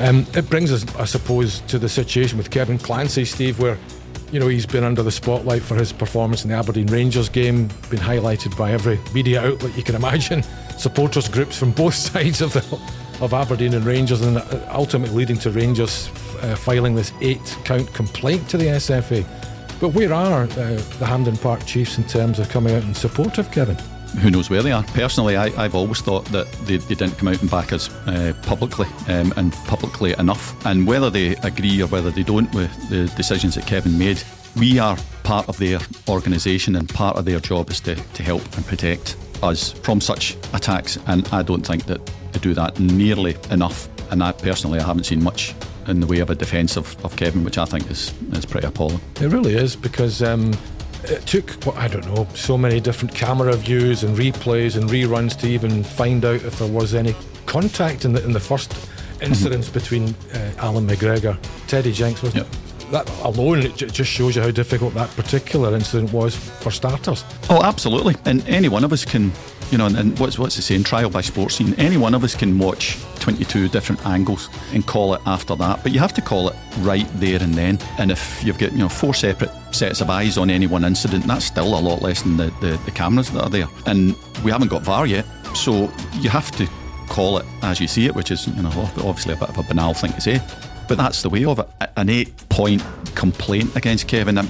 Um, it brings us, I suppose, to the situation with Kevin Clancy, Steve, where you know, he's been under the spotlight for his performance in the Aberdeen Rangers game, been highlighted by every media outlet you can imagine, supporters groups from both sides of the, of Aberdeen and Rangers, and ultimately leading to Rangers uh, filing this eight-count complaint to the SFA. But where are uh, the Hampden Park Chiefs in terms of coming out in support of Kevin? Who knows where they are. Personally, I, have always thought that they, they, didn't come out and back us uh, publicly um, and publicly enough. And whether they agree or whether they don't with the decisions that Kevin made, we are part of their organisation and part of their job is to, to help and protect us from such attacks. And I don't think that they do that nearly enough. And I personally, I haven't seen much in the way of a defence of, of Kevin, which I think is, is pretty appalling. It really is because um, it took what I don't know so many different camera views and replays and reruns to even find out if there was any contact in the in the first incidents mm-hmm. between uh, Allan McGregor, Teddy Jenks, wasn't yep. it? That alone it just shows you how difficult that particular incident was for starters. Oh, absolutely. And any one of us can you know, and, and, what's what's the saying? Trial by Sportscene. Any one of us can watch 22 different angles and call it after that, but you have to call it right there and then. And if you've got you know four separate sets of eyes on any one incident, that's still a lot less than the, the, the cameras that are there. And we haven't got VAR yet, so you have to call it as you see it, which is you know obviously a bit of a banal thing to say, but that's the way of it. An eight-point complaint against Kevin. I'm,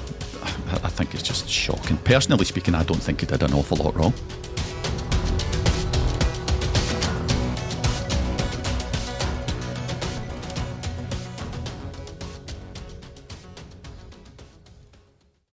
I think it's just shocking. Personally speaking, I don't think he did an awful lot wrong.